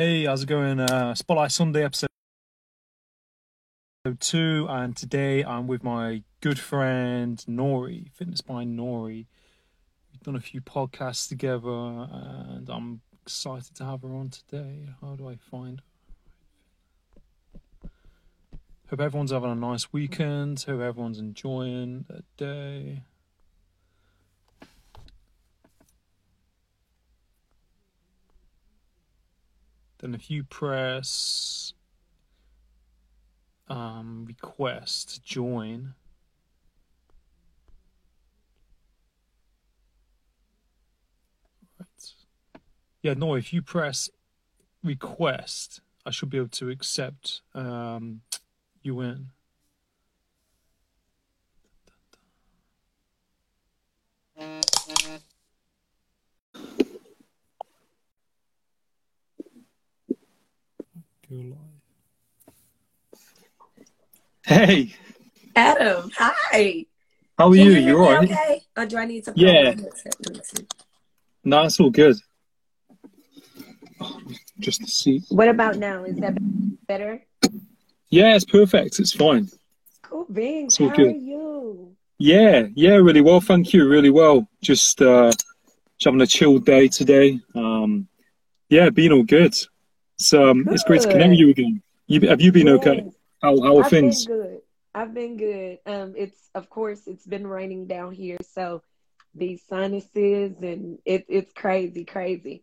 Hey, how's it going? Uh, Spotlight Sunday episode two, and today I'm with my good friend Nori, Fitness by Nori. We've done a few podcasts together, and I'm excited to have her on today. How do I find? Hope everyone's having a nice weekend. Hope everyone's enjoying their day. Then if you press um, request join, right? Yeah, no. If you press request, I should be able to accept um, you in. Go live. Hey, Adam, hi. how are Can you? hear You are alright? Okay. Or do I need to? Yeah. Let. No, it's all good. Just to see. What about now? Is that better? Yeah, it's perfect. It's fine. Cool beans. It's all How good. are you? Yeah, yeah, really well. Thank you. Really well. Just uh, just having a chill day today. Um, yeah, been all good. So um, it's great to connect with you again. You, have you been okay? How how are I've things? been good. I've been good. Um, it's of course it's been raining down here, so these sinuses and it, it's crazy, crazy.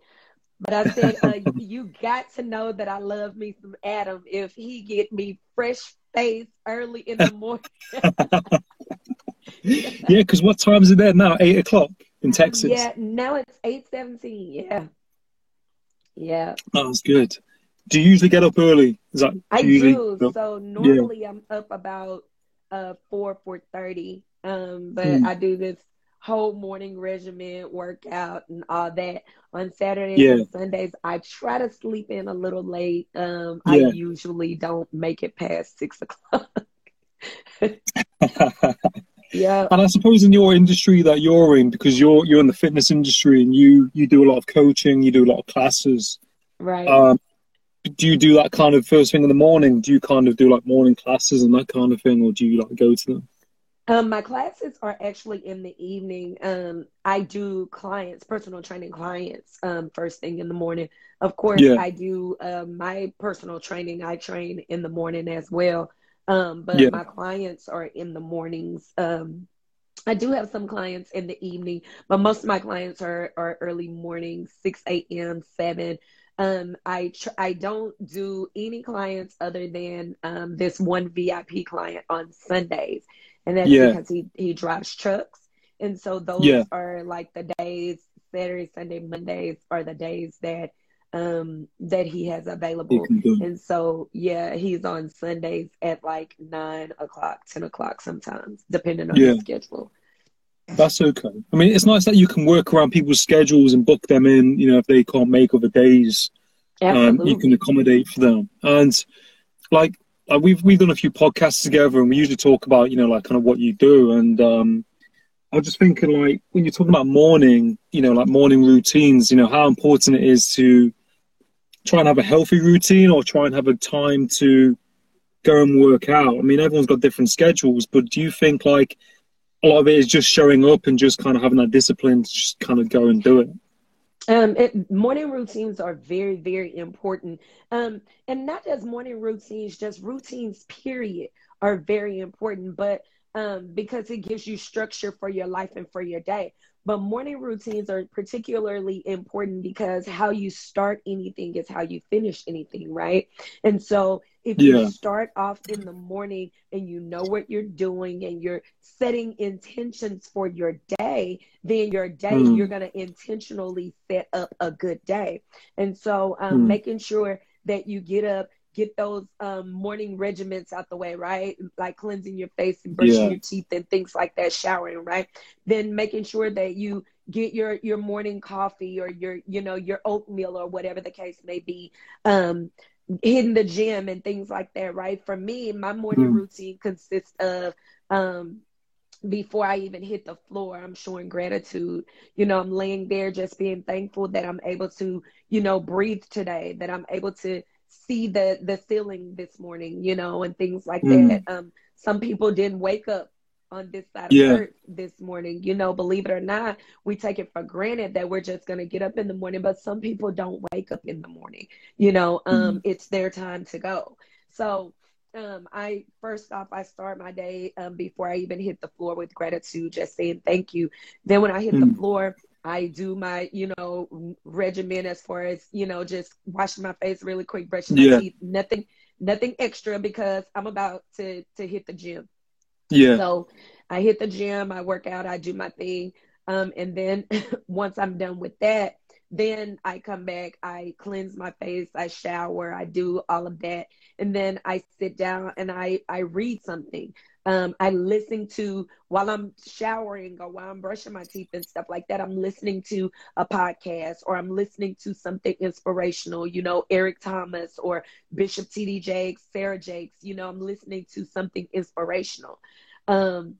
But I said, uh, you got to know that I love me some Adam. If he get me fresh face early in the morning, Yeah, because what time is it there now? Eight o'clock in Texas. yeah. Now it's eight seventeen. Yeah, yeah. Oh, that's good. Do you usually get up early? Is that I usually? do. So normally I'm up about uh four four thirty. Um, but Hmm. I do this whole morning regimen workout and all that on Saturdays Yeah. and Sundays. I try to sleep in a little late. Um, Yeah. I usually don't make it past six o'clock. yeah. And I suppose in your industry that you're in, because you're you're in the fitness industry and you you do a lot of coaching, you do a lot of classes. Right. Um, do you do that kind of first thing in the morning? Do you kind of do like morning classes and that kind of thing, or do you like go to them? Um, my classes are actually in the evening. Um, I do clients, personal training clients, um, first thing in the morning. Of course, Yeah. I do um, my personal training. I train in the morning as well. Um, but Yeah. my clients are in the mornings. Um, I do have some clients in the evening, but most of my clients are, are early morning, 6 a.m., 7. Um, I tr- I don't do any clients other than um, this one VIP client on Sundays, and that's Yeah. because he he drives trucks, and so those Yeah. are like the days Saturday, Sunday, Mondays are the days that um that he has available. And so, yeah, he's on Sundays at like nine o'clock, 10 o'clock sometimes, depending on Yeah. his schedule. That's okay. I mean, it's nice that you can work around people's schedules and book them in. You know, if they can't make other days, um, you can accommodate for them. And like, like we've we've done a few podcasts together, and we usually talk about you know like kind of what you do. And um, I was just thinking like when you're talking about morning, you know, like morning routines, you know, how important it is to try and have a healthy routine or try and have a time to go and work out. I mean, everyone's got different schedules, but do you think like a lot of it is just showing up and just kind of having that discipline to just kind of go and do it? Um, it, morning routines are very, very important. Um, and not just morning routines, just routines, period, are very important. But um, because it gives you structure for your life and for your day. But morning routines are particularly important because how you start anything is how you finish anything, right? And so if Yeah. you start off in the morning and you know what you're doing and you're setting intentions for your day, then your day, Mm. you're going to intentionally set up a good day. And so um, Mm. making sure that you get up, get those um, morning regiments out the way, right? Like cleansing your face and brushing Yeah. your teeth and things like that, showering, right? Then making sure that you get your your morning coffee or your you know your oatmeal or whatever the case may be um hitting the gym and things like that right for me my morning Mm. routine consists of um before I even hit the floor, I'm showing gratitude. You know, I'm laying there just being thankful that I'm able to, you know, breathe today, that I'm able to see the the ceiling this morning, you know, and things like Mm. that. Um, some people didn't wake up on this side Yeah. of earth this morning. You know, believe it or not, we take it for granted that we're just gonna get up in the morning, but some people don't wake up in the morning. You know, um, it's their time to go. So um, I first off, I start my day um, before I even hit the floor with gratitude, just saying thank you. Then when I hit the Mm. floor, I do my, you know, regimen as far as, you know, just washing my face really quick, brushing my teeth, nothing, nothing extra because I'm about to to hit the gym. Yeah. So I hit the gym, I work out, I do my thing. Um, and then once I'm done with that, then I come back, I cleanse my face, I shower, I do all of that. And then I sit down and I, I read something. Um, I listen to while I'm showering or while I'm brushing my teeth and stuff like that. I'm listening to a podcast or I'm listening to something inspirational, you know, Eric Thomas or Bishop T.D. Jakes, Sarah Jakes, you know, I'm listening to something inspirational. Um,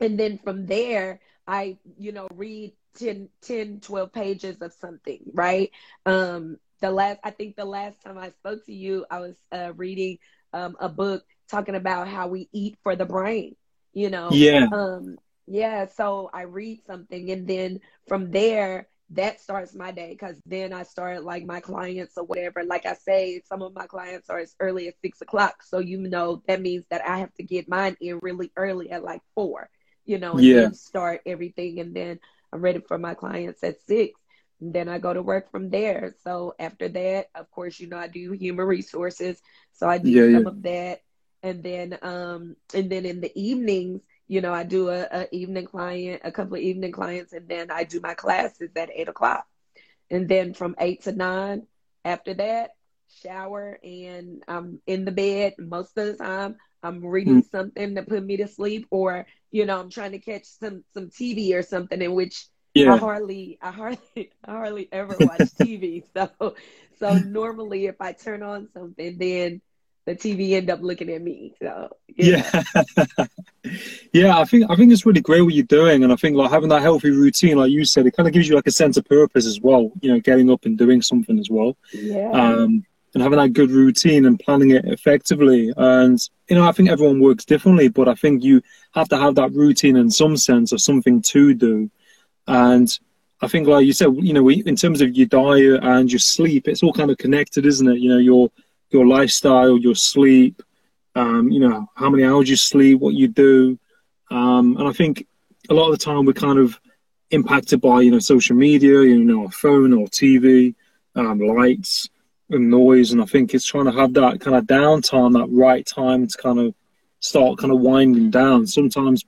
and then from there, I, you know, read 10, 10, 12 pages of something, right? Um, the last, I think the last time I spoke to you, I was uh, reading um, a book talking about how we eat for the brain, you know? Yeah. Um, yeah, so I read something and then from there, that starts my day because then I start like my clients or whatever. Like I say, some of my clients are as early as six o'clock. So, you know, that means that I have to get mine in really early at like four, you know, and Yeah. then start everything. And then I'm ready for my clients at six. And then I go to work from there. So after that, of course, you know, I do human resources. So I do Yeah, some yeah. of that. And then um and then in the evenings, you know, I do a, a evening client, a couple of evening clients, and then I do my classes at eight o'clock. And then from eight to nine, after that, shower and I'm in the bed most of the time. I'm reading something to put me to sleep, or you know, I'm trying to catch some some TV or something in which I hardly, I hardly, I hardly ever watch TV. So, so normally if I turn on something, then the TV end up looking at me. So, yeah. Yeah. yeah, I think I think it's really great what you're doing and I think like having that healthy routine, like you said, it kind of gives you like a sense of purpose as well, you know, getting up and doing something as well. Yeah. um, and having that good routine and planning it effectively. And you know, I think everyone works differently, but I think you have to have that routine in some sense or something to do. And I think, like you said, you know, in terms of your diet and your sleep, it's all kind of connected, isn't it? You know, your your lifestyle, your sleep, um, you know, how many hours you sleep, what you do, um, and I think a lot of the time we're kind of impacted by you know social media, you know, our phone or TV, um, lights and noise, and I think it's trying to have that kind of downtime, that right time to kind of start kind of winding down. Sometimes,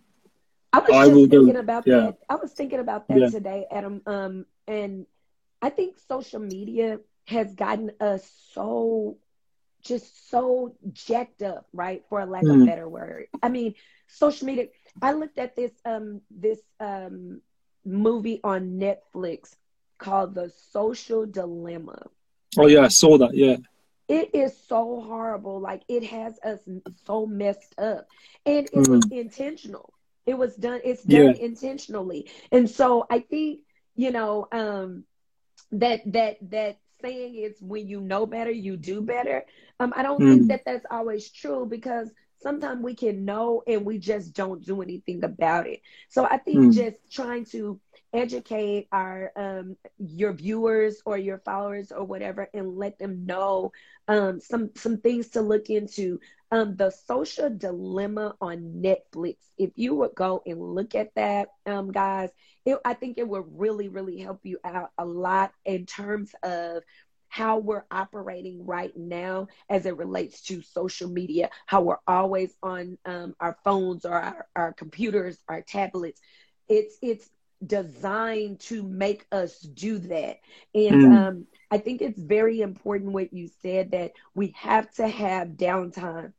I was I will go- thinking about yeah. that. I was thinking about that Yeah. today, Adam. Um, and I think social media has gotten us so, just so jacked up, right? For a lack of Mm. a better word. I mean, social media. I looked at this um this um movie on Netflix called The Social Dilemma. oh yeah, I saw that. Yeah, It is so horrible. Like it has us so messed up. And it was intentional. It was done, it's done intentionally. And so I think, you know, um that that that saying is when you know better, you do better. Um, I don't think Mm. that that's always true because sometimes we can know and we just don't do anything about it. So I think Mm. just trying to educate our um your viewers or your followers or whatever and let them know um some some things to look into um the social dilemma on netflix if you would go and look at that um guys it, i think it would really really help you out a lot in terms of how we're operating right now as it relates to social media how we're always on um, our phones or our, our computers our tablets it's it's designed to make us do that. And Mm. um, I think it's very important what you said that we have to have downtime.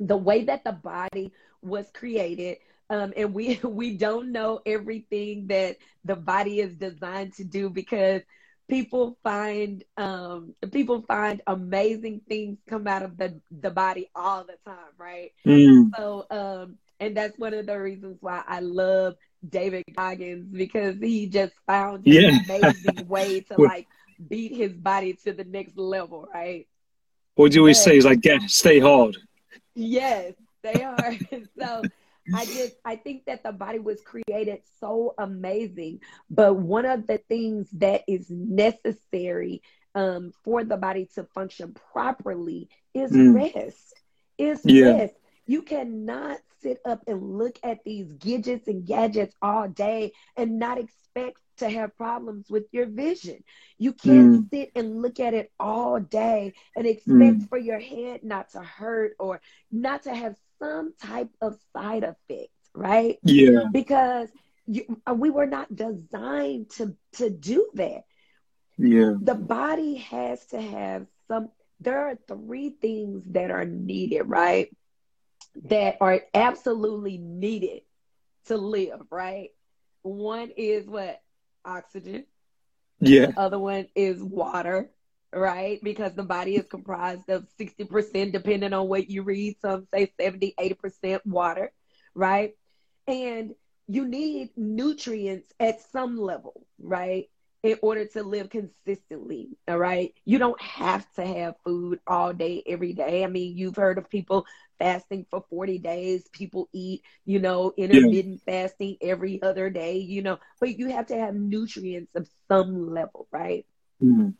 The way that the body was created, um, and we we don't know everything that the body is designed to do because people find um, people find amazing things come out of the the body all the time, right? Mm. So, um, and that's one of the reasons why I love David Goggins because he just found an Yeah. amazing way to like beat his body to the next level, right? What do you always Yeah. say is like, get, stay hard. Yes, they are. so I just I think that the body was created so amazing, but one of the things that is necessary um, for the body to function properly is Mm. rest. Is Yeah. rest. You cannot sit up and look at these gadgets and gadgets all day and not expect to have problems with your vision. You can't sit and look at it all day and expect Mm. for your head not to hurt or not to have some type of side effect, right? Yeah. Because you, uh, we were not designed to to do that. Yeah. The body has to have some. There are three things that are needed, right? That are absolutely needed to live, right? One is what oxygen. Yeah. The other one is water, right? Because the body is comprised of 60%, depending on what you read. Some say 70, 80% water, right? And you need nutrients at some level, right? In order to live consistently, all right? You don't have to have food all day, every day. I mean, you've heard of people fasting for 40 days. People eat, you know, intermittent fasting every other day, you know, but you have to have nutrients of some level, right? Mm.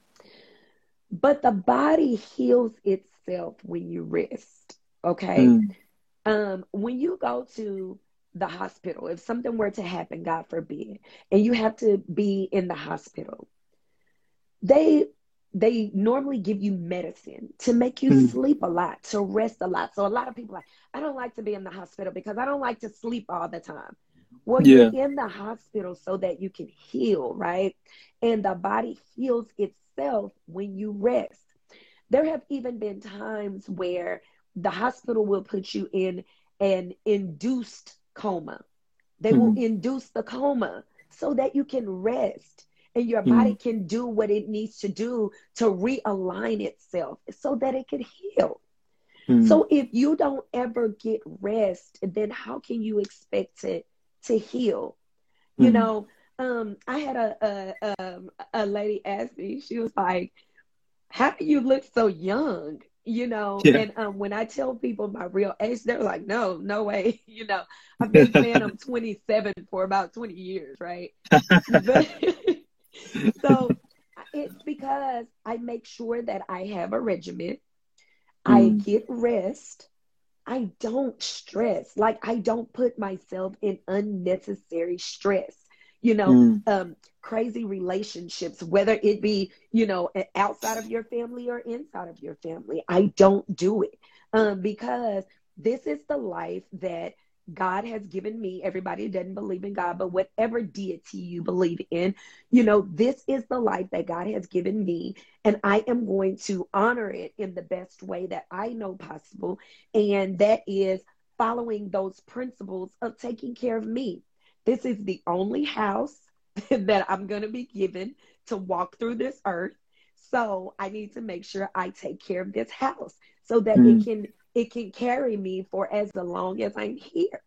But the body heals itself when you rest, okay? Mm. Um, when you go to the hospital, if something were to happen, God forbid, and you have to be in the hospital, they they normally give you medicine to make you Mm. sleep a lot, to rest a lot. So a lot of people are like, I don't like to be in the hospital because I don't like to sleep all the time. Well, Yeah. you're in the hospital so that you can heal, right? And the body heals itself when you rest. There have even been times where the hospital will put you in an induced coma. They will induce the coma so that you can rest and your body can do what it needs to do to realign itself so that it can heal. Mm. So if you don't ever get rest, then how can you expect it to heal? You Mhm. know, um, I had a a, um, a lady ask me. She was like, "How do you look so young?" You know, Yeah. and um, when I tell people my real age, they're like, "No, no way." You know, I've been saying I'm 27 for about 20 years, right? But, so it's because I make sure that I have a regimen. I Mm. get rest. I don't stress. Like I don't put myself in unnecessary stress. You know, Mm. um, crazy relationships, whether it be, you know, outside of your family or inside of your family. I don't do it um, because this is the life that God has given me. Everybody doesn't believe in God, but whatever deity you believe in, you know, this is the life that God has given me. And I am going to honor it in the best way that I know possible. And that is following those principles of taking care of me. This is the only house that I'm going to be given to walk through this earth. So I need to make sure I take care of this house so that Mm. it can it can carry me for as long as I'm here.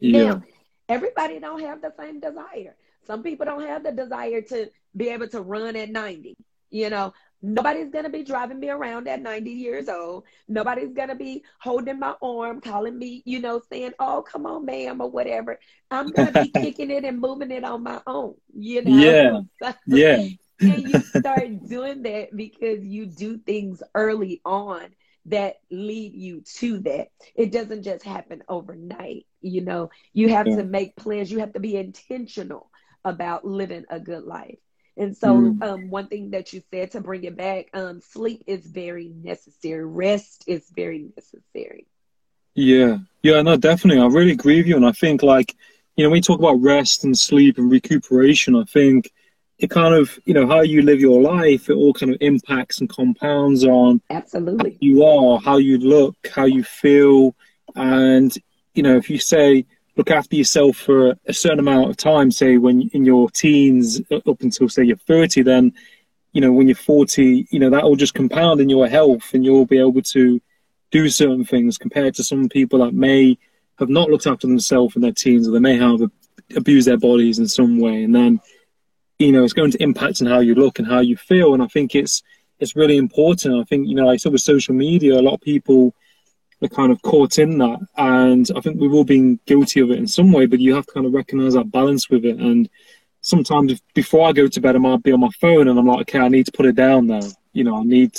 Yeah. Now, everybody don't have the same desire. Some people don't have the desire to be able to run at 90. You know, Nobody's going to be driving me around at 90 years old. Nobody's going to be holding my arm, calling me, you know, saying, oh, come on, ma'am, or whatever. I'm going to be kicking it and moving it on my own, you know? Yeah. yeah. and you start doing that because you do things early on that lead you to that. It doesn't just happen overnight. You know, you have yeah. to make plans, you have to be intentional about living a good life. And so, mm. um, one thing that you said to bring it back, um, sleep is very necessary. Rest is very necessary. Yeah, yeah, no, definitely. I really agree with you. And I think, like, you know, when you talk about rest and sleep and recuperation, I think it kind of, you know, how you live your life, it all kind of impacts and compounds on absolutely you are, how you look, how you feel. And, you know, if you say, look after yourself for a certain amount of time, say when in your teens up until say you're 30, then you know when you're 40, you know that will just compound in your health, and you'll be able to do certain things compared to some people that may have not looked after themselves in their teens, or they may have abused their bodies in some way, and then you know it's going to impact on how you look and how you feel. And I think it's it's really important. I think you know, I said with social media, a lot of people are kind of caught in that. And I think we've all been guilty of it in some way, but you have to kind of recognize that balance with it. And sometimes if, before I go to bed, I might be on my phone and I'm like, okay, I need to put it down now. You know, I need,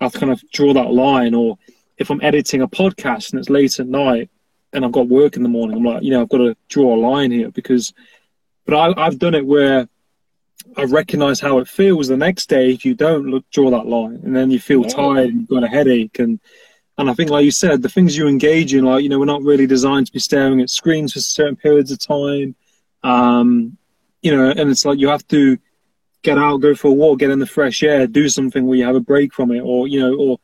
I have to kind of draw that line. Or if I'm editing a podcast and it's late at night and I've got work in the morning, I'm like, you know, I've got to draw a line here because, but I, I've done it where I recognize how it feels the next day if you don't look, draw that line, and then you feel tired and you've got a headache, and and I think, like you said, the things you engage in, like, you know, we're not really designed to be staring at screens for certain periods of time. Um, you know, and it's like you have to get out, go for a walk, get in the fresh air, do something where you have a break from it. Or, you know, or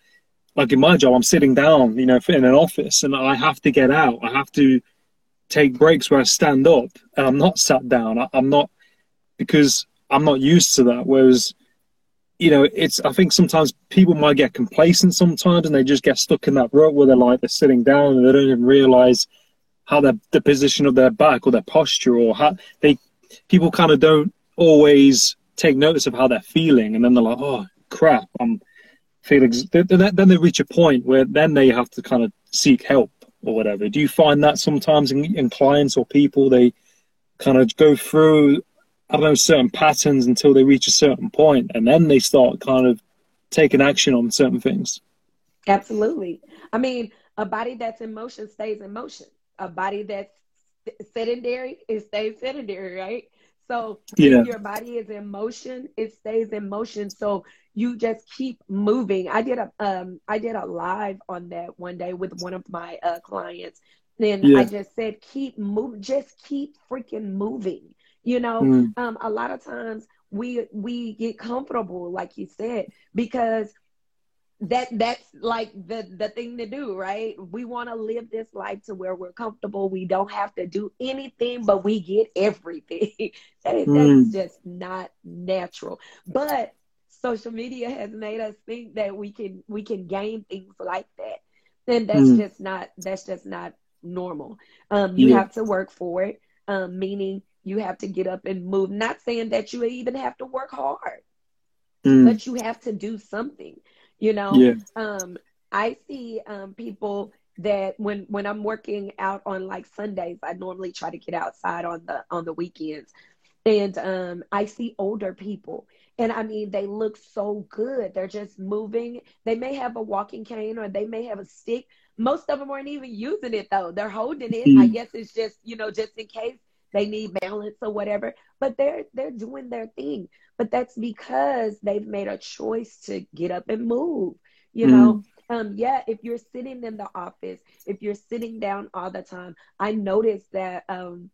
like in my job, I'm sitting down, you know, in an office and I have to get out. I have to take breaks where I stand up and I'm not sat down. I, I'm not, because I'm not used to that. Whereas, you know, it's I think sometimes people might get complacent sometimes and they just get stuck in that rut where they're like they're sitting down and they don't even realize how their the position of their back or their posture or how they people kind of don't always take notice of how they're feeling and then they're like, oh crap, I'm feeling. Then they reach a point where then they have to kind of seek help or whatever. Do you find that sometimes in, in clients or people they kind of go through Know, certain patterns until they reach a certain point, and then they start kind of taking action on certain things. Absolutely. I mean, a body that's in motion stays in motion. A body that's sedentary, it stays sedentary, right? So yeah. if your body is in motion, it stays in motion. So you just keep moving. I did a um I did a live on that one day with one of my uh, clients. And yeah. I just said, keep move, just keep freaking moving. You know, mm. um, a lot of times we we get comfortable, like you said, because that that's like the the thing to do right we want to live this life to where we're comfortable we don't have to do anything but we get everything that is, mm. just not natural but social media has made us think that we can we can gain things like that and that's mm. just not that's just not normal um you yeah. have to work for it um meaning you have to get up and move. Not saying that you even have to work hard, mm. but you have to do something. You know, yeah. um, I see um, people that when when I'm working out on like Sundays, I normally try to get outside on the on the weekends, and um, I see older people. And I mean, they look so good. They're just moving. They may have a walking cane or they may have a stick. Most of them aren't even using it though. They're holding it. Mm. I guess it's just, you know, just in case they need balance or whatever but they're they're doing their thing but that's because they've made a choice to get up and move you mm. know um yeah if you're sitting in the office if you're sitting down all the time i noticed that um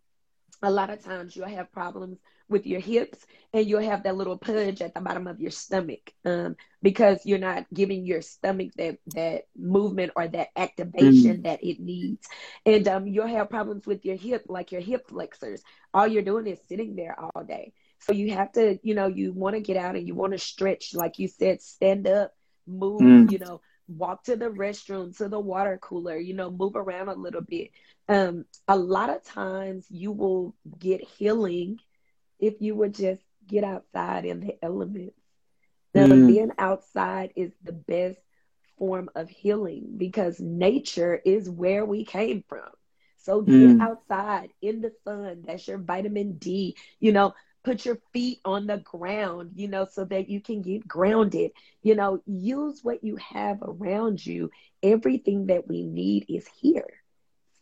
a lot of times you'll have problems with your hips and you'll have that little pudge at the bottom of your stomach um, because you're not giving your stomach that that movement or that activation mm. that it needs and um, you'll have problems with your hip like your hip flexors all you're doing is sitting there all day so you have to you know you want to get out and you want to stretch like you said stand up move mm. you know walk to the restroom to the water cooler you know move around a little bit um, a lot of times you will get healing if you would just get outside in the elements mm. being outside is the best form of healing because nature is where we came from. So get mm. outside in the sun. That's your vitamin D. You know, put your feet on the ground, you know, so that you can get grounded. You know, use what you have around you. Everything that we need is here.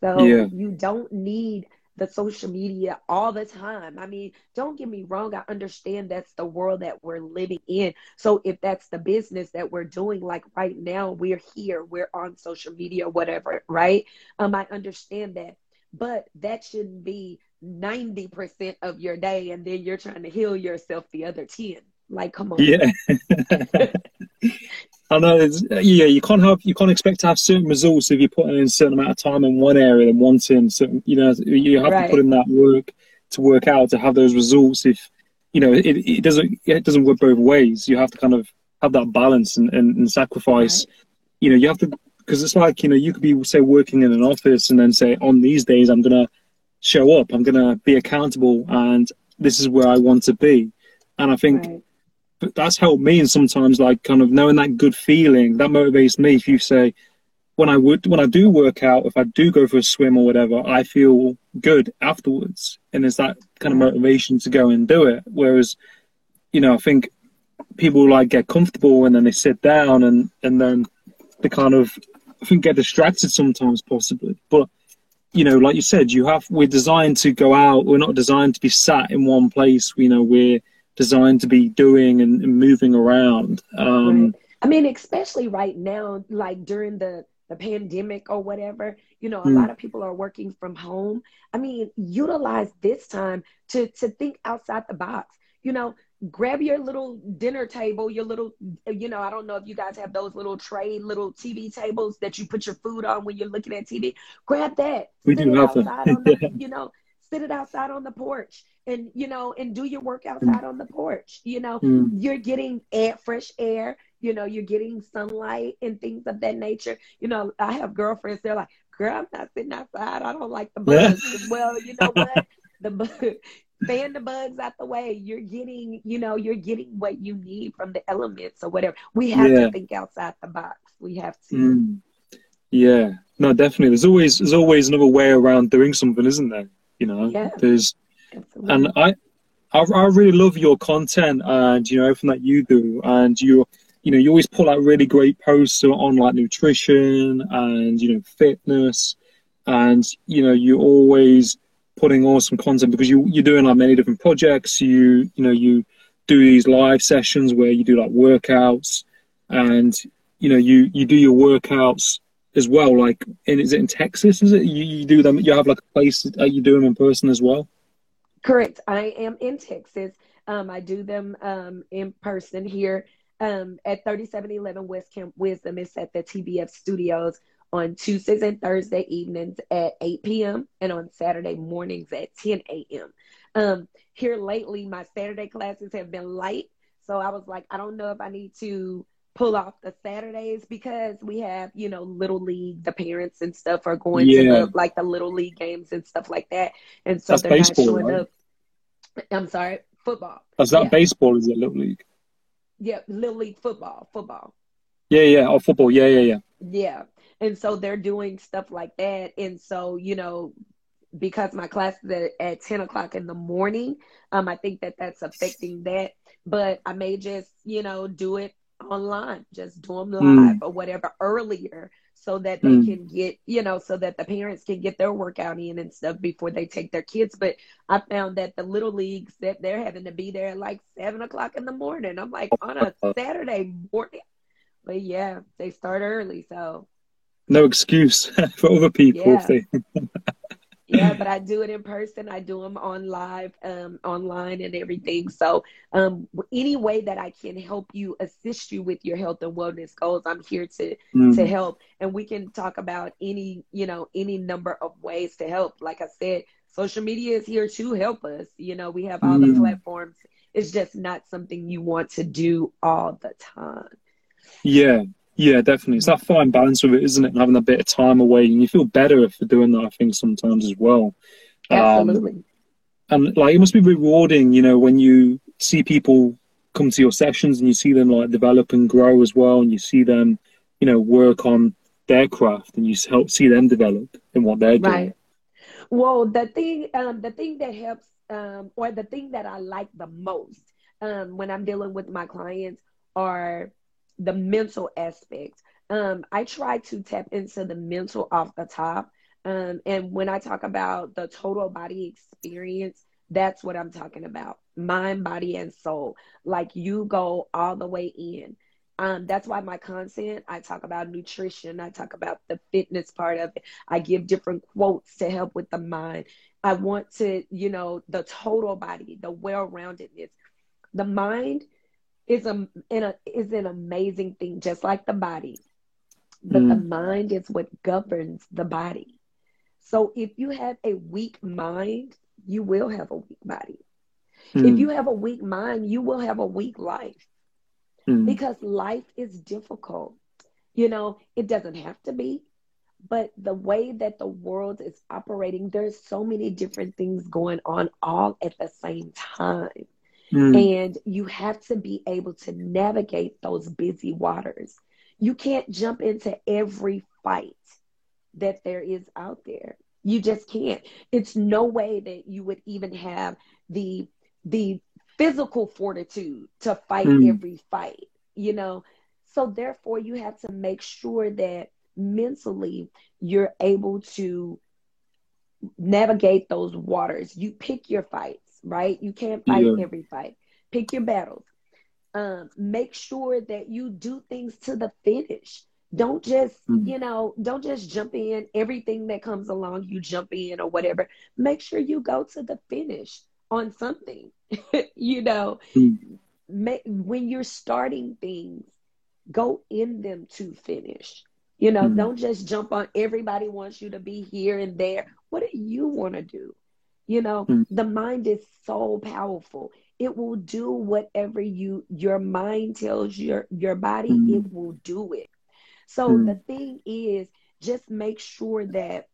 So yeah. you don't need the social media all the time. I mean, don't get me wrong. I understand that's the world that we're living in. So if that's the business that we're doing, like right now, we're here, we're on social media, whatever, right? Um, I understand that. But that shouldn't be 90% of your day and then you're trying to heal yourself the other 10. Like, come on. Yeah. I know. yeah, you can't have you can't expect to have certain results if you're putting in a certain amount of time in one area and wanting certain. You know, you have right. to put in that work to work out to have those results. If you know, it, it doesn't it doesn't work both ways. You have to kind of have that balance and, and, and sacrifice. Right. You know, you have to because it's like you know you could be say working in an office and then say on these days I'm gonna show up, I'm gonna be accountable, and this is where I want to be. And I think. Right. that's helped me and sometimes like kind of knowing that good feeling that motivates me. If you say when i would when i do work out if i do go for a swim or whatever i feel good afterwards. And it's that kind of motivation to go and do it. Whereas you know i think people like get comfortable and then they sit down and and then they kind of i think get distracted sometimes possibly. But you know like you said you have we're designed to go out we're not designed to be sat in one place you know we're designed to be doing and, and moving around. Um, right. I mean, especially right now, like during the the pandemic or whatever, you know, a mm. lot of people are working from home. I mean, utilize this time to to think outside the box. You know, grab your little dinner table, your little, you know, I don't know if you guys have those little tray, little TV tables that you put your food on when you're looking at TV. Grab that. We do have them. the, you know, sit it outside on the porch and you know and do your work outside mm. on the porch you know mm. you're getting air fresh air you know you're getting sunlight and things of that nature you know i have girlfriends they're like girl i'm not sitting outside i don't like the bugs well you know what the fan the bugs out the way. You're getting you know you're getting what you need from the elements or whatever. We have yeah. to think outside the box. We have to. Mm. yeah. No definitely. There's always there's always another way around doing something isn't there? You know, yeah, there's, absolutely. and I, I, I really love your content and you know everything that you do, and you, you know, you always pull out really great posts on like nutrition and you know fitness, and you know you always putting awesome content because you you're doing like many different projects. You you know you do these live sessions where you do like workouts, and you know you you do your workouts as well? Like, in, is it in Texas? Is it you, you do them? You have like a place that you do them in person as well? Correct. I am in Texas. Um, I do them um, in person here um, at 3711 West Camp Wisdom. It's at the TBF Studios on Tuesdays and Thursday evenings at 8 p.m. and on Saturday mornings at 10 a.m. Um, here lately, my Saturday classes have been light. So I was like, I don't know if I need to pull off the Saturdays because we have, you know, little league, the parents and stuff are going yeah. to the, like the little league games and stuff like that. And so That's they're baseball, not showing right? up. I'm sorry, football. Is that yeah. baseball? Is it little league? Yeah, little league football, football. Yeah, yeah, oh, football. Yeah, yeah, yeah. Yeah. And so they're doing stuff like that. And so, you know, because my class is at, at 10 o'clock in the morning, um, I think that that's affecting that. But I may just, you know, do it online, just do them hmm. live mm. or whatever earlier so that they mm. can get, you know, so that the parents can get their workout in and stuff before they take their kids. But I found that the little leagues that they're having to be there at like seven o'clock in the morning. I'm like on a Saturday morning. But yeah, they start early, so no excuse for other people yeah. yeah, but I do it in person. I do them on live, um, online and everything. So, um, any way that I can help you, assist you with your health and wellness goals, I'm here to mm. to help. And we can talk about any, you know, any number of ways to help. Like I said, social media is here to help us. You know, we have all mm. the platforms. It's just not something you want to do all the time. Yeah, yeah, definitely. It's that fine balance with it, isn't it? And having a bit of time away, and you feel better for doing that. I think sometimes as well. Absolutely. Um, and like it must be rewarding, you know, when you see people come to your sessions and you see them like develop and grow as well, and you see them, you know, work on their craft, and you help see them develop in what they're doing. Right. Well, the thing, um, the thing that helps, um, or the thing that I like the most um, when I'm dealing with my clients are the mental aspect. Um, I try to tap into the mental off the top. Um, and when I talk about the total body experience, that's what I'm talking about mind, body, and soul. Like you go all the way in. Um, that's why my content, I talk about nutrition, I talk about the fitness part of it. I give different quotes to help with the mind. I want to, you know, the total body, the well roundedness. The mind is a, a, is an amazing thing, just like the body. But mm. the mind is what governs the body. So if you have a weak mind, you will have a weak body. Mm. If you have a weak mind, you will have a weak life mm. because life is difficult. You know, it doesn't have to be, but the way that the world is operating, there's so many different things going on all at the same time. Mm. And you have to be able to navigate those busy waters. You can't jump into every fight that there is out there. You just can't. It's no way that you would even have the the physical fortitude to fight mm. every fight, you know. So therefore you have to make sure that mentally you're able to navigate those waters. You pick your fights, right? You can't fight yeah. every fight. Pick your battles. Um, make sure that you do things to the finish. Don't just, mm-hmm. you know, don't just jump in. Everything that comes along, you jump in or whatever. Make sure you go to the finish on something. you know, mm-hmm. make, when you're starting things, go in them to finish. You know, mm-hmm. don't just jump on everybody wants you to be here and there. What do you want to do? You know, mm-hmm. the mind is so powerful. It will do whatever you your mind tells your your body, mm-hmm. it will do it. So mm. the thing is, just make sure that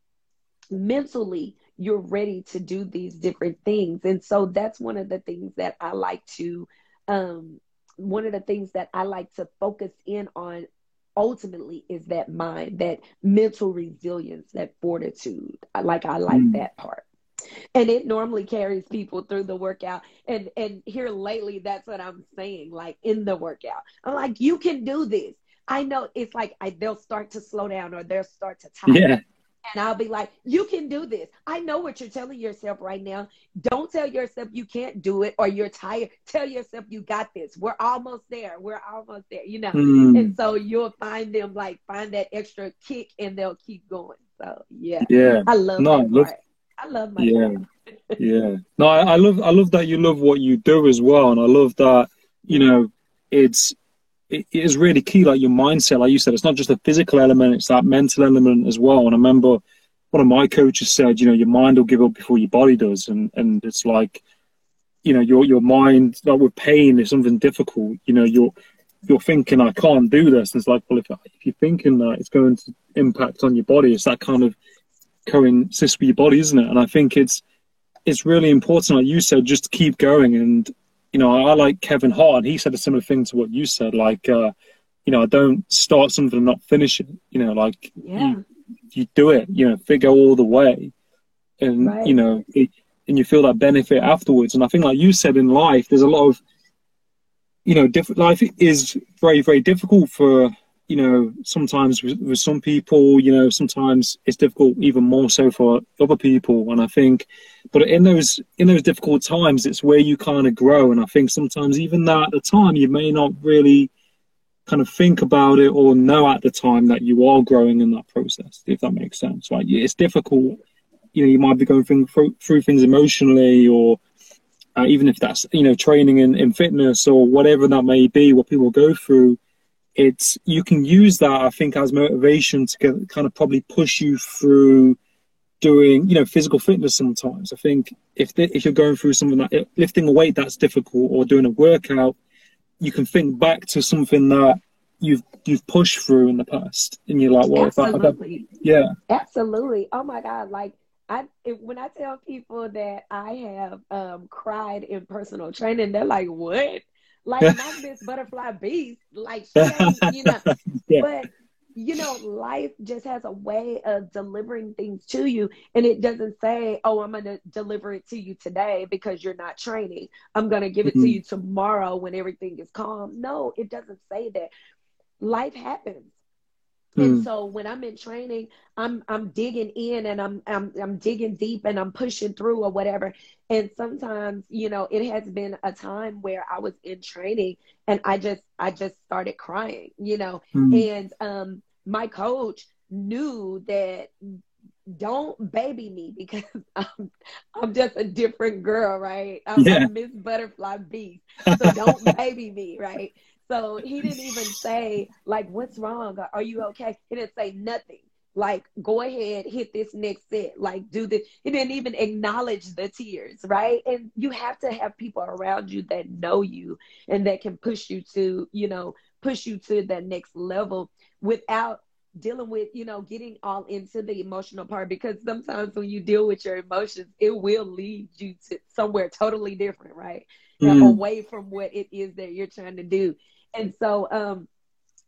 mentally you're ready to do these different things. And so that's one of the things that I like to, um, one of the things that I like to focus in on ultimately is that mind, that mental resilience, that fortitude. Like, I like mm. that part and it normally carries people through the workout and and here lately that's what i'm saying like in the workout i'm like you can do this I know it's like I, they'll start to slow down or they'll start to tire. Yeah. And I'll be like, you can do this. I know what you're telling yourself right now. Don't tell yourself you can't do it or you're tired. Tell yourself you got this. We're almost there. We're almost there, you know? Mm. And so you'll find them like find that extra kick and they'll keep going. So yeah. Yeah. I love no, that I love my Yeah. yeah. No, I, I love I love that you love what you do as well. And I love that, you know, it's it is really key, like your mindset. Like you said, it's not just a physical element; it's that mental element as well. And I remember one of my coaches said, you know, your mind will give up before your body does, and and it's like, you know, your your mind, like with pain, is something difficult. You know, you're you're thinking, I can't do this. And it's like, well, if if you're thinking that it's going to impact on your body, it's that kind of coincides with your body, isn't it? And I think it's it's really important, like you said, just to keep going and you know, I, I like Kevin Hart. He said a similar thing to what you said. Like, uh, you know, I don't start something and not finish it. You know, like yeah. you, you do it. You know, figure all the way, and right. you know, it, and you feel that benefit afterwards. And I think, like you said, in life, there's a lot of, you know, different. Life is very, very difficult for you know, sometimes with, with, some people, you know, sometimes it's difficult even more so for other people. And I think, but in those in those difficult times, it's where you kind of grow. And I think sometimes even that at the time, you may not really kind of think about it or know at the time that you are growing in that process. If that makes sense, right? It's difficult. You know, you might be going through, through things emotionally, or uh, even if that's you know training in, in fitness or whatever that may be, what people go through it's you can use that I think as motivation to get, kind of probably push you through doing you know physical fitness sometimes. I think if the, if you're going through something like lifting a weight that's difficult or doing a workout you can think back to something that you've you've pushed through in the past and you're like well absolutely. yeah. Absolutely. Oh my god like I when I tell people that I have um, cried in personal training they're like what like not Miss Butterfly Beast, like she you know. Yeah. But you know, life just has a way of delivering things to you. And it doesn't say, oh, I'm going to deliver it to you today because you're not training. I'm going to give it to Mhm. you tomorrow when everything is calm. No, it doesn't say that. Life happens. And Mm. so when I'm in training, I'm I'm digging in and I'm I'm I'm digging deep and I'm pushing through or whatever. And sometimes, you know, it has been a time where I was in training and I just I just started crying, you know. Mm. And um my coach knew that don't baby me because I'm I'm just a different girl, right? I'm, Yeah. Miss Butterfly Beast. So don't baby me, right? So he didn't even say, like, what's wrong? Are you okay? He didn't say nothing. Like, go ahead, hit this next set. Like, do this. He didn't even acknowledge the tears, right? And you have to have people around you that know you and that can push you to, you know, push you to that next level without dealing with, you know, getting all into the emotional part. Because sometimes when you deal with your emotions, it will lead you to somewhere totally different, right? Mm. away from what it is that you're trying to do. And so um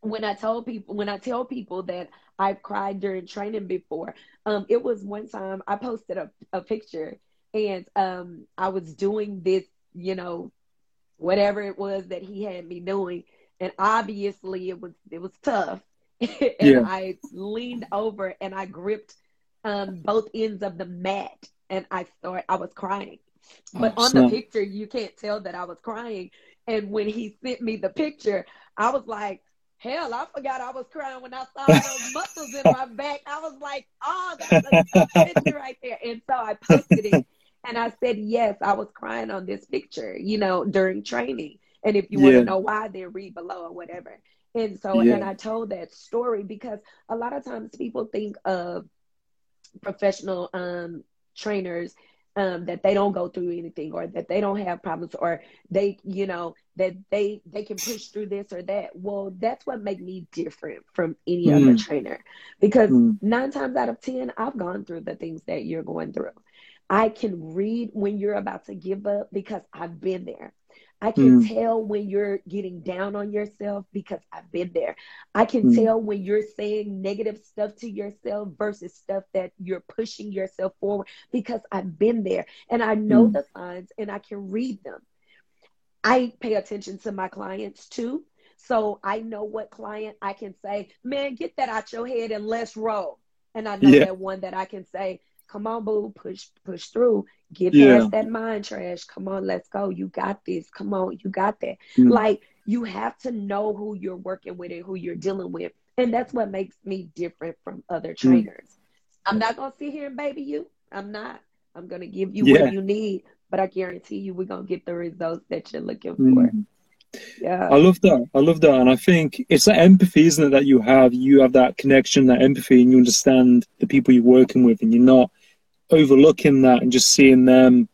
when I told people when I tell people that I've cried during training before, um it was one time I posted a, a picture and um I was doing this, you know, whatever it was that he had me doing. And obviously it was it was tough. and Yeah. I leaned over and I gripped um both ends of the mat and I started I was crying. But Oh, on the picture, you can't tell that I was crying. And when he sent me the picture, I was like, hell, I forgot I was crying when I saw those muscles in my back. I was like, oh, that's a picture right there. And so I posted it and I said, yes, I was crying on this picture, you know, during training. And if you want to know why, then read below or whatever. And so, Yeah. and I told that story because a lot of times people think of professional um, trainers um, that they don't go through anything or that they don't have problems or they you know that they they can push through this or that well that's what make me different from any other Mm. trainer because Mm. nine times out of ten i've gone through the things that you're going through i can read when you're about to give up because i've been there I can Mm. tell when you're getting down on yourself because I've been there. I can Mm. tell when you're saying negative stuff to yourself versus stuff that you're pushing yourself forward because I've been there and I know Mm. the signs and I can read them. I pay attention to my clients too. So I know what client I can say, man, get that out your head and let's roll. And I know Yeah. that one that I can say, come on, boo, push, push through, get Yeah. past that mind trash. Come on, let's go. You got this. Come on, you got that. Mm. Like you have to know who you're working with and who you're dealing with. And that's what makes me different from other Mm. trainers. I'm not gonna sit here and baby you. I'm not. I'm gonna give you Yeah. what you need, but I guarantee you we're gonna get the results that you're looking for. Mm. Yeah. I love that. I love that. And I think it's that empathy, isn't it, that you have? You have that connection, that empathy, and you understand the people you're working with, and you're not overlooking that and just seeing them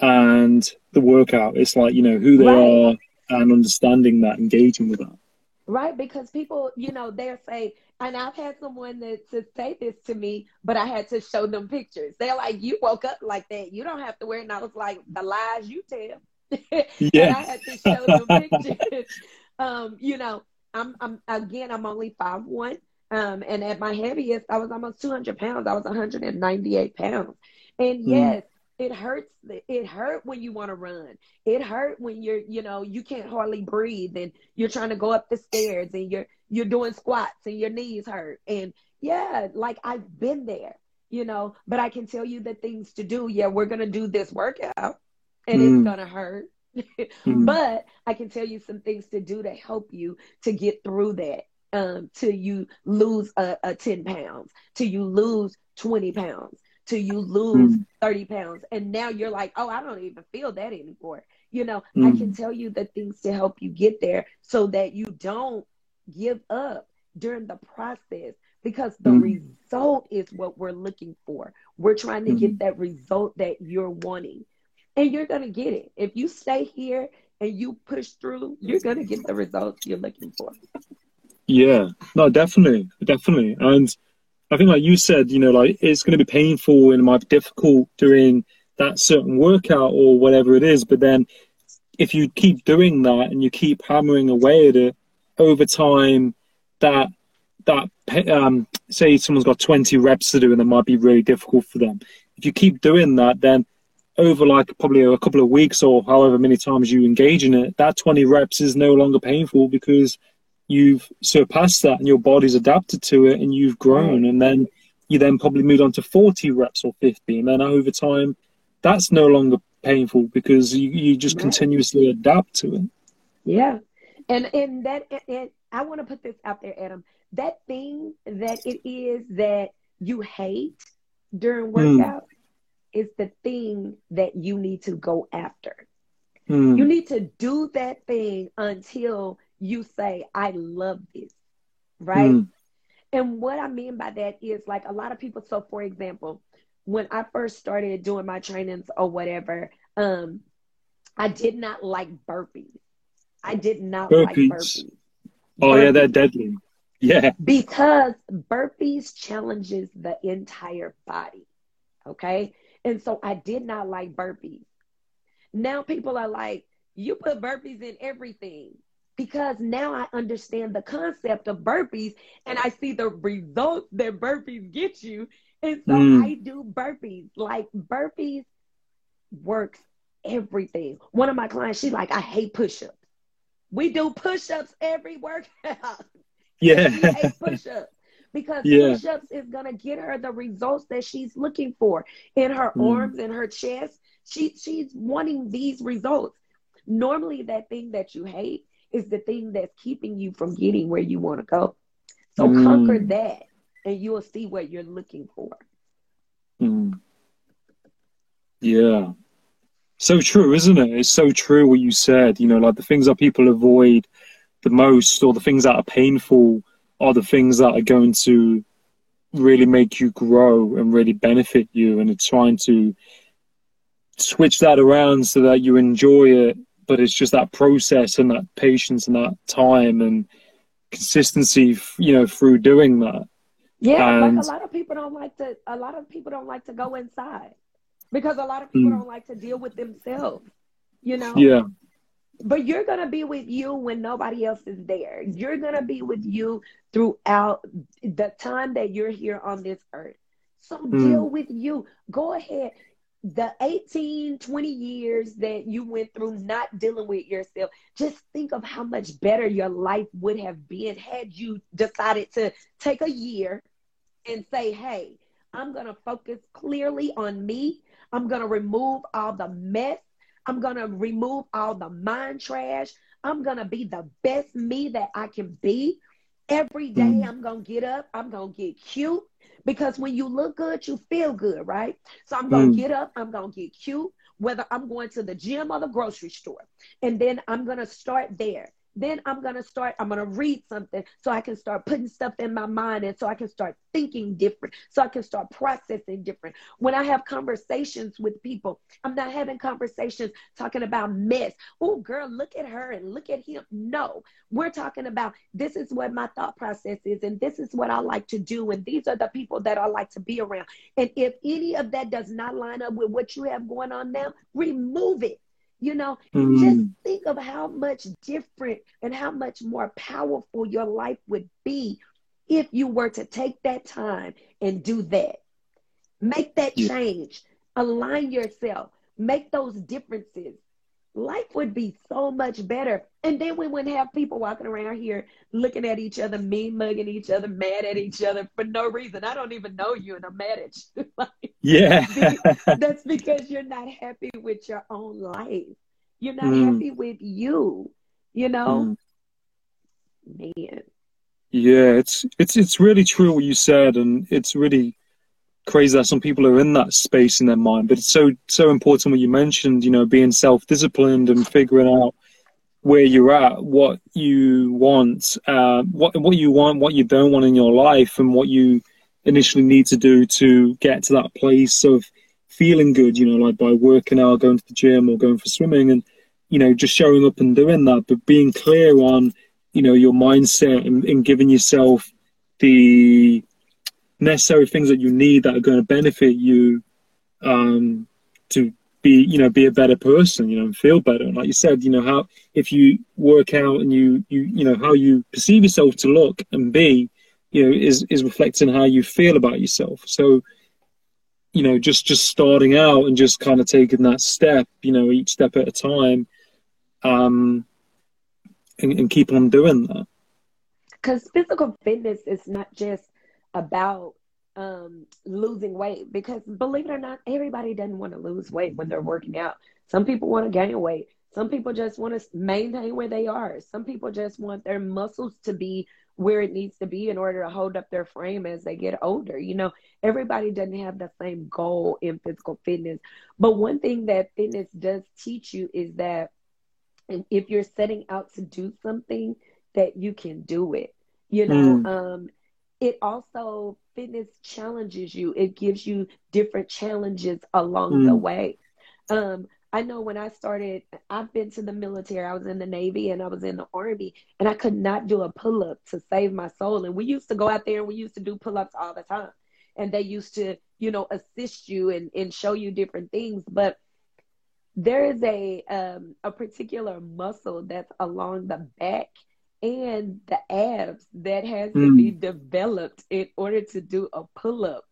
and the workout. It's like, you know, who they Right. are and understanding that, engaging with that. Right, because people, you know, they'll say, and I've had someone that to say this to me, but I had to show them pictures. They're like, "You woke up like that. You don't have to wear." it." And I was like, "The lies you tell." and I had to show them pictures. um, you know, I'm, I'm again, I'm only five one, um, and at my heaviest, I was almost 200 pounds. I was 198 pounds, and Mm. yes, it hurts. It hurt when you want to run. It hurt when you're, you know, you can't hardly breathe, and you're trying to go up the stairs, and you're you're doing squats, and your knees hurt, and yeah, like I've been there, you know. But I can tell you the things to do. Yeah, we're gonna do this workout, and Mm. it's gonna hurt. Mm. but I can tell you some things to do to help you to get through that. Um, till you lose a, a 10 pounds, till you lose 20 pounds, till you lose Mm. 30 pounds. And now you're like, oh, I don't even feel that anymore. You know, I Mm. can tell you the things to help you get there so that you don't give up during the process because the Mm. result is what we're looking for. We're trying to Mm. get that result that you're wanting and you're going to get it. If you stay here and you push through, you're going to get the results you're looking for. Yeah, no, definitely, definitely. And I think, like you said, you know, like it's going to be painful and it might be difficult doing that certain workout or whatever it is. But then if you keep doing that and you keep hammering away at it over time, that that um, say someone's got 20 reps to do and it might be really difficult for them. If you keep doing that, then over like probably a couple of weeks or however many times you engage in it, that 20 reps is no longer painful because you've surpassed that and your body's adapted to it and you've grown. And then you then probably moved on to 40 reps or 50. And then over time, that's no longer painful because you, you just right. continuously adapt to it. Yeah. And, and that, and I want to put this out there, Adam, that thing that it is that you hate during hmm. workout, mm is the thing that you need to go after. Mm. You need to do that thing until you say, I love this, right? Mm. And what I mean by that is like a lot of people. So, for example, when I first started doing my trainings or whatever, um, I did not like burpees. I did not burpees. like burpees. Oh, burpees. yeah, they're deadly. Yeah. Because burpees challenges the entire body. Okay. And so I did not like burpees. Now people are like, you put burpees in everything because now I understand the concept of burpees and I see the results that burpees get you. And so mm. I do burpees. Like burpees works everything. One of my clients, she's like, I hate push-ups. We do push-ups every workout. Yeah. she hates push-ups because yeah. push-ups is gonna get her the results that she's looking for in her mm. arms and her chest. She she's wanting these results. Normally, that thing that you hate is the thing that's keeping you from getting where you want to go. So mm. conquer that, and you will see what you're looking for. Mm. Yeah. So true, isn't it? It's so true what you said. You know, like the things that people avoid the most or the things that are painful are the things that are going to really make you grow and really benefit you and it's trying to switch that around so that you enjoy it but it's just that process and that patience and that time and consistency you know through doing that yeah and, like a lot of people don't like to a lot of people don't like to go inside because a lot of people mm. don't like to deal with themselves you know yeah but you're going to be with you when nobody else is there. You're going to be with you throughout the time that you're here on this earth. So mm. deal with you. Go ahead. The 18, 20 years that you went through not dealing with yourself, just think of how much better your life would have been had you decided to take a year and say, hey, I'm going to focus clearly on me. I'm going to remove all the mess I'm going to remove all the mind trash. I'm going to be the best me that I can be. Every day mm. I'm going to get up. I'm going to get cute because when you look good, you feel good, right? So I'm going to mm. get up. I'm going to get cute, whether I'm going to the gym or the grocery store. And then I'm going to start there. Then I'm going to start, I'm going to read something so I can start putting stuff in my mind and so I can start thinking different, so I can start processing different. When I have conversations with people, I'm not having conversations talking about mess. Oh, girl, look at her and look at him. No, we're talking about this is what my thought process is, and this is what I like to do, and these are the people that I like to be around. And if any of that does not line up with what you have going on now, remove it. You know, mm. just think of how much different and how much more powerful your life would be if you were to take that time and do that. Make that change, align yourself, make those differences. Life would be so much better. And then we wouldn't have people walking around here looking at each other, mean mugging each other, mad at each other for no reason. I don't even know you and I'm mad at you. like, yeah. that's because you're not happy with your own life. You're not mm. happy with you, you know? Mm. Man. Yeah, it's it's it's really true what you said, and it's really crazy that some people are in that space in their mind. But it's so so important what you mentioned. You know, being self disciplined and figuring out where you're at, what you want, uh, what what you want, what you don't want in your life, and what you initially need to do to get to that place of feeling good. You know, like by working out, going to the gym, or going for swimming, and you know, just showing up and doing that, but being clear on you know your mindset and, and giving yourself the necessary things that you need that are going to benefit you um, to be you know be a better person you know and feel better. And like you said you know how if you work out and you you you know how you perceive yourself to look and be you know is is reflecting how you feel about yourself. So you know just just starting out and just kind of taking that step you know each step at a time um and, and keep on doing that. Because physical fitness is not just about um, losing weight because believe it or not, everybody doesn't want to lose weight when they're working out. Some people want to gain weight. Some people just want to maintain where they are. Some people just want their muscles to be where it needs to be in order to hold up their frame as they get older. You know, everybody doesn't have the same goal in physical fitness. But one thing that fitness does teach you is that if you're setting out to do something, that you can do it. You know, mm. um, it also fitness challenges you. It gives you different challenges along mm. the way. Um, I know when I started, I've been to the military. I was in the Navy and I was in the Army, and I could not do a pull up to save my soul. And we used to go out there and we used to do pull ups all the time. And they used to, you know, assist you and, and show you different things. But there is a um, a particular muscle that's along the back and the abs that has mm. to be hmm. developed in order to do a pull up.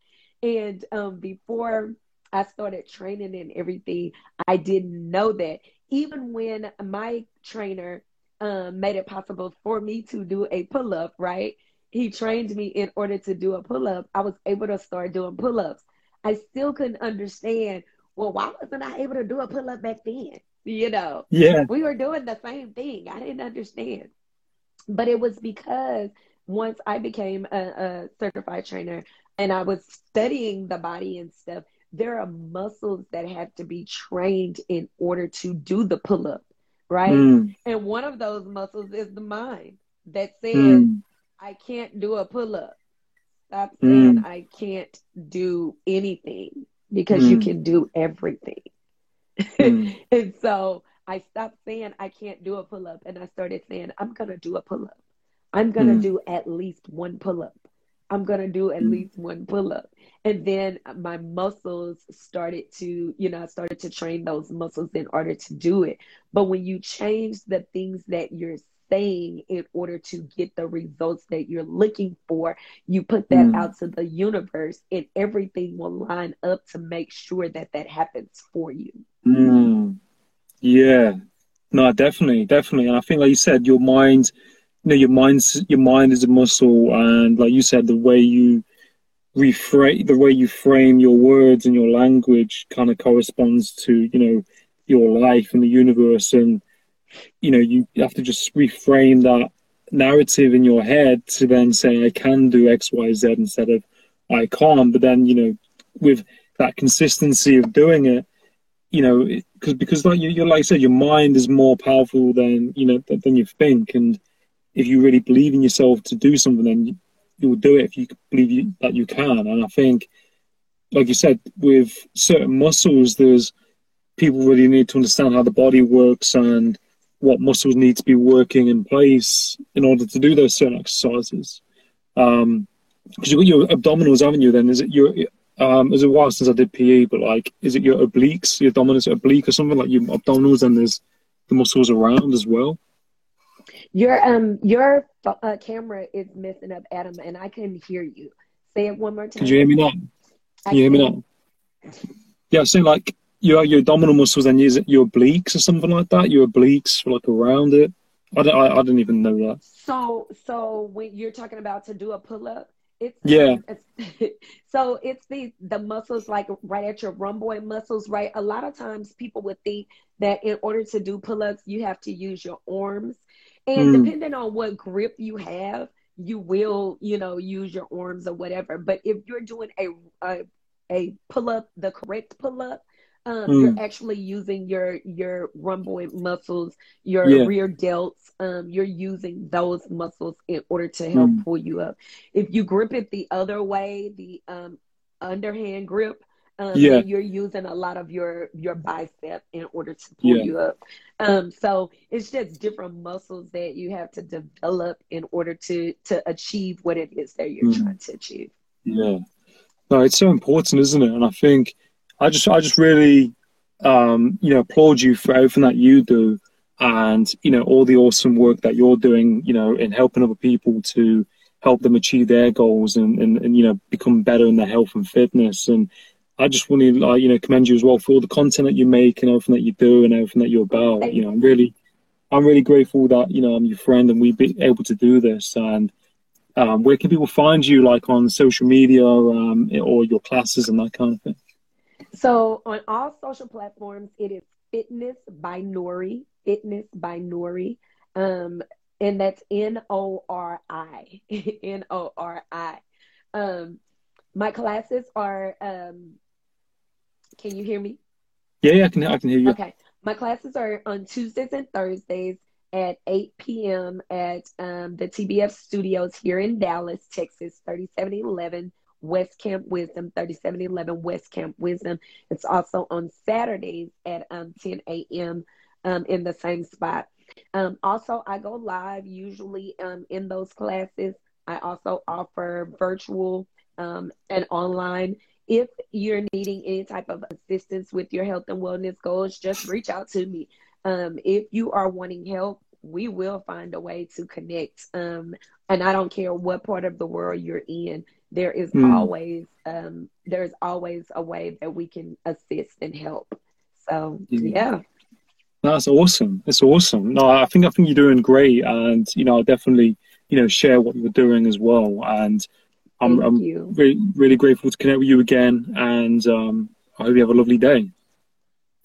And um, before I started training and everything, I didn't know that. Even when my trainer um, made it possible for me to do a pull up, right? He trained me in order to do a pull up. I was able to start doing pull ups. I still couldn't understand, well, why wasn't I able to do a pull up back then? You know, yeah, we were doing the same thing. I didn't understand. But it was because once I became a, a certified trainer and I was studying the body and stuff, there are muscles that have to be trained in order to do the pull up, right? Mm. And one of those muscles is the mind that says, mm. I can't do a pull up. Stop saying mm. I can't do anything because you hmm. can do everything. Hmm. and so I stopped saying I can't do a pull up and I started saying I'm going to do a pull up. I'm going to mm. do at least one pull up. I'm going to do at mm. least one pull up. And then my muscles started to, you know, I started to train those muscles in order to do it. But when you change the things that you're saying in order to get the results that you're looking for, you put that mm. out to the universe and everything will line up to make sure that that happens for you. Mm. Yeah, no, definitely, definitely. And I think, like you said, your mind, you know, your mind's your mind is a muscle, and like you said, the way you reframe, the way you frame your words and your language, kind of corresponds to you know your life and the universe, and you know you have to just reframe that narrative in your head to then say I can do X, Y, Z instead of I can't. But then you know, with that consistency of doing it you know, because because like you, like I said, your mind is more powerful than you know than you think, and if you really believe in yourself to do something, then you, you will do it if you believe you, that you can. And I think, like you said, with certain muscles, there's people really need to understand how the body works and what muscles need to be working in place in order to do those certain exercises. Um, because you've got your abdominals, haven't you? Then is it your um, it was a while since I did PE, but like, is it your obliques, your dominant oblique or something like your abdominals, and there's the muscles around as well? Your um your uh, camera is messing up, Adam, and I couldn't hear you. Say it one more time. Can you hear me now? Can you hear me now? Yeah, so like your your abdominal muscles and your, your obliques or something like that. Your obliques, like around it. I don't, I, I didn't even know that. So, so when you're talking about to do a pull up, it's yeah. It's, so it's the the muscles like right at your rhomboid muscles, right? A lot of times people would think that in order to do pull-ups, you have to use your arms, and mm. depending on what grip you have, you will you know use your arms or whatever. But if you're doing a a, a pull-up, the correct pull-up, um, mm. You're actually using your your rhomboid muscles, your yeah. rear delts. Um, you're using those muscles in order to help mm. pull you up. If you grip it the other way, the um, underhand grip, um, yeah. you're using a lot of your your bicep in order to pull yeah. you up. Um, so it's just different muscles that you have to develop in order to to achieve what it is that you're mm. trying to achieve. Yeah, no, it's so important, isn't it? And I think I just I just really um, you know, applaud you for everything that you do and, you know, all the awesome work that you're doing, you know, in helping other people to help them achieve their goals and, and, and you know, become better in their health and fitness. And I just want to, like, you know, commend you as well for all the content that you make and everything that you do and everything that you're about. You know, I'm really, I'm really grateful that, you know, I'm your friend and we've been able to do this. And, um, where can people find you, like on social media um, or your classes and that kind of thing? So on all social platforms, it is Fitness by Nori. Fitness by Nori. Um, and that's N O R I. N O R I. Um, my classes are. Um, can you hear me? Yeah, yeah, I can. I can hear you. Okay, my classes are on Tuesdays and Thursdays at 8 p.m. at um, the TBF studios here in Dallas, Texas, 3711 West Camp Wisdom, 3711 West Camp Wisdom. It's also on Saturdays at um, 10 a.m. Um, in the same spot. Um, also, I go live usually um, in those classes. I also offer virtual um, and online. If you're needing any type of assistance with your health and wellness goals, just reach out to me. Um, if you are wanting help, we will find a way to connect. Um, and I don't care what part of the world you're in, there is mm. always um, there's always a way that we can assist and help. So yeah. That's awesome. It's awesome. No, I think I think you're doing great, and you know, I'll definitely you know share what you're doing as well. And I'm, I'm really really grateful to connect with you again, and um, I hope you have a lovely day.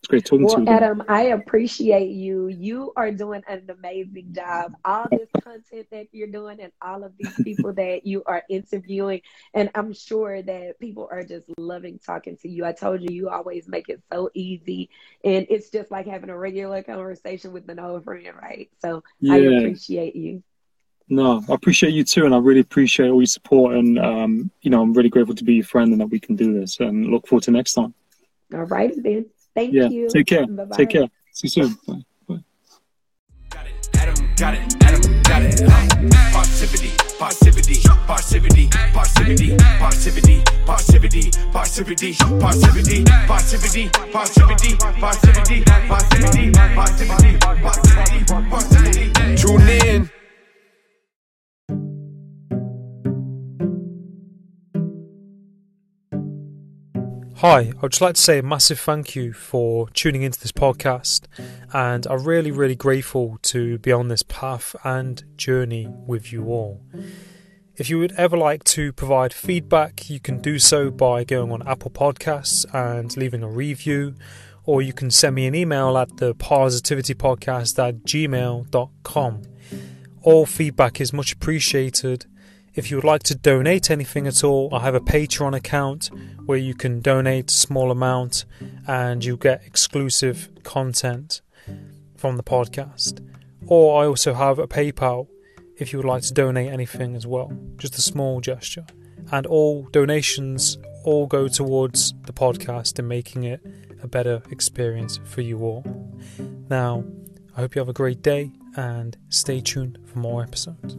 It's great talking well, to you. Adam, I appreciate you. You are doing an amazing job. All this content that you're doing and all of these people that you are interviewing. And I'm sure that people are just loving talking to you. I told you, you always make it so easy. And it's just like having a regular conversation with an old friend, right? So yeah. I appreciate you. No, I appreciate you too, and I really appreciate all your support. And um, you know, I'm really grateful to be your friend and that we can do this. And look forward to next time. All right, then. Thank yeah. you. Take care. Bye-bye. Take care. See you soon. Bye. Bye. Got it, Adam, got it, Adam, got it. Positivity, positivity, positivity, positivity, positivity, positivity, positivity, positivity, positivity, positivity, positivity, positivity, positivity, positivity, positivity. Tune in. Hi, I would just like to say a massive thank you for tuning into this podcast, and I'm really, really grateful to be on this path and journey with you all. If you would ever like to provide feedback, you can do so by going on Apple Podcasts and leaving a review, or you can send me an email at the parrsitivitypodcast at gmail.com. All feedback is much appreciated if you would like to donate anything at all, I have a Patreon account where you can donate a small amount and you get exclusive content from the podcast. Or I also have a PayPal if you would like to donate anything as well, just a small gesture. And all donations all go towards the podcast and making it a better experience for you all. Now, I hope you have a great day and stay tuned for more episodes.